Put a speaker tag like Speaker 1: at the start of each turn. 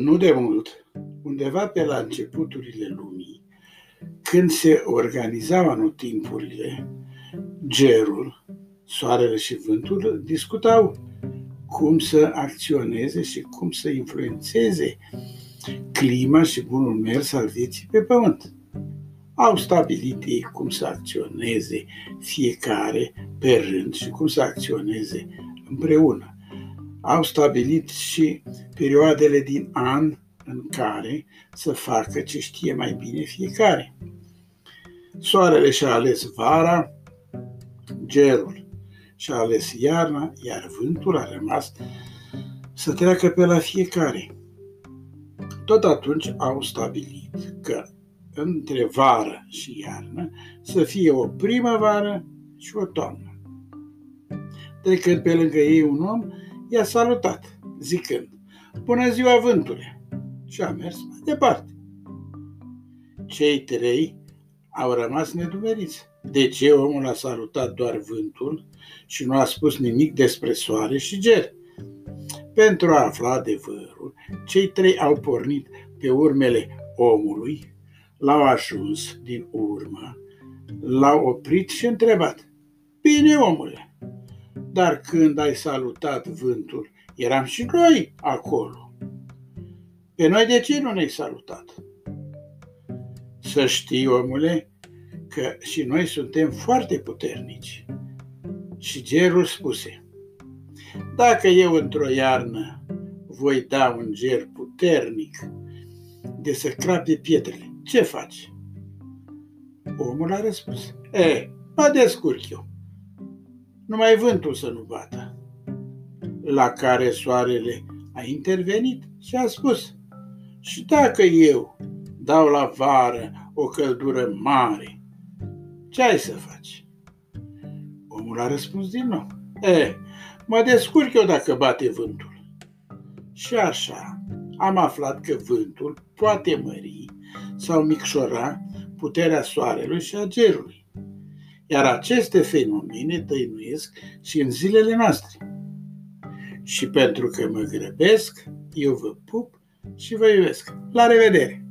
Speaker 1: Nu de mult, undeva pe la începuturile lumii, când se organizau anotimpurile, gerul, soarele și vântul discutau cum să acționeze și cum să influențeze clima și bunul mers al vieții pe pământ. Au stabilit ei cum să acționeze fiecare pe rând și cum să acționeze împreună au stabilit și perioadele din an în care să facă ce știe mai bine fiecare. Soarele și-a ales vara, gerul și-a ales iarna, iar vântul a rămas să treacă pe la fiecare. Tot atunci au stabilit că între vară și iarnă să fie o primăvară și o toamnă. Trecând pe lângă ei un om, i-a salutat, zicând, Bună ziua, vântule! Și a mers mai departe. Cei trei au rămas nedumeriți. De ce omul a salutat doar vântul și nu a spus nimic despre soare și ger? Pentru a afla adevărul, cei trei au pornit pe urmele omului, l-au ajuns din urmă, l-au oprit și întrebat. Bine, omule, dar când ai salutat vântul, eram și noi acolo. Pe noi de ce nu ne-ai salutat? Să știi, omule, că și noi suntem foarte puternici. Și gerul spuse, dacă eu într-o iarnă voi da un ger puternic de să crape pietrele, ce faci? Omul a răspuns, e, mă descurc eu numai vântul să nu bată. La care soarele a intervenit și a spus, și dacă eu dau la vară o căldură mare, ce ai să faci? Omul a răspuns din nou, e, mă descurc eu dacă bate vântul. Și așa am aflat că vântul poate mări sau micșora puterea soarelui și a gerului iar aceste fenomene dăinuiesc și în zilele noastre. Și pentru că mă grăbesc, eu vă pup și vă iubesc. La revedere!